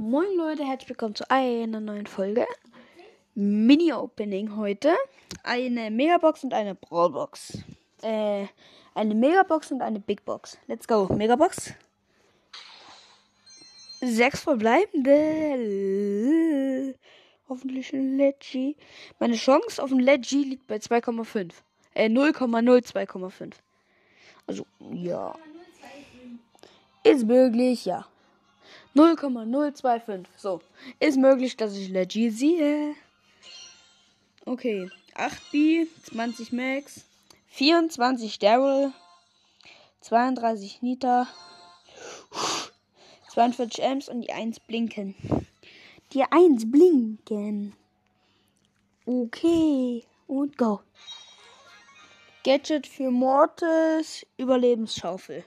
Moin Leute, herzlich willkommen zu einer neuen Folge. Mini-Opening heute. Eine Megabox und eine Brawlbox. Äh, eine Megabox und eine Big Box. Let's go. Megabox. Sechs verbleibende. Hoffentlich ein Leggy. Meine Chance auf ein Leggy liegt bei 2,5. Äh, 0,02,5. Also, ja. Ist möglich, ja. 0,025. So. Ist möglich, dass ich Leggy sehe. Okay. 8B, 20 Max, 24 Daryl, 32 Nita, 42 Ems und die 1 blinken. Die 1 blinken. Okay. Und go. Gadget für Mortis, Überlebensschaufel.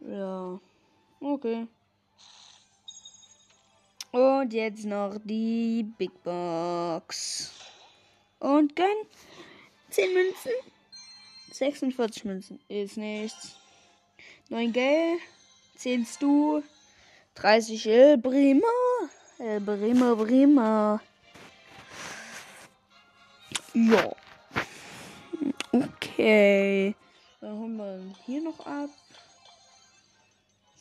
Ja. Okay. Und jetzt noch die Big Box. Und gönn. 10 Münzen. 46 Münzen. Ist nichts. 9 Geld. 10 Stu. 30 El Bremer. El Bremer, Bremer. Ja. Okay. Dann holen wir hier noch ab.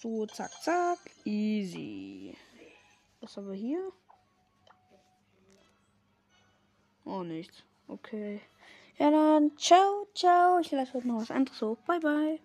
So, zack, zack. Easy. Was haben wir hier? Oh, nichts. Okay. Ja, dann ciao, ciao. Ich lasse heute noch was anderes hoch. Bye, bye.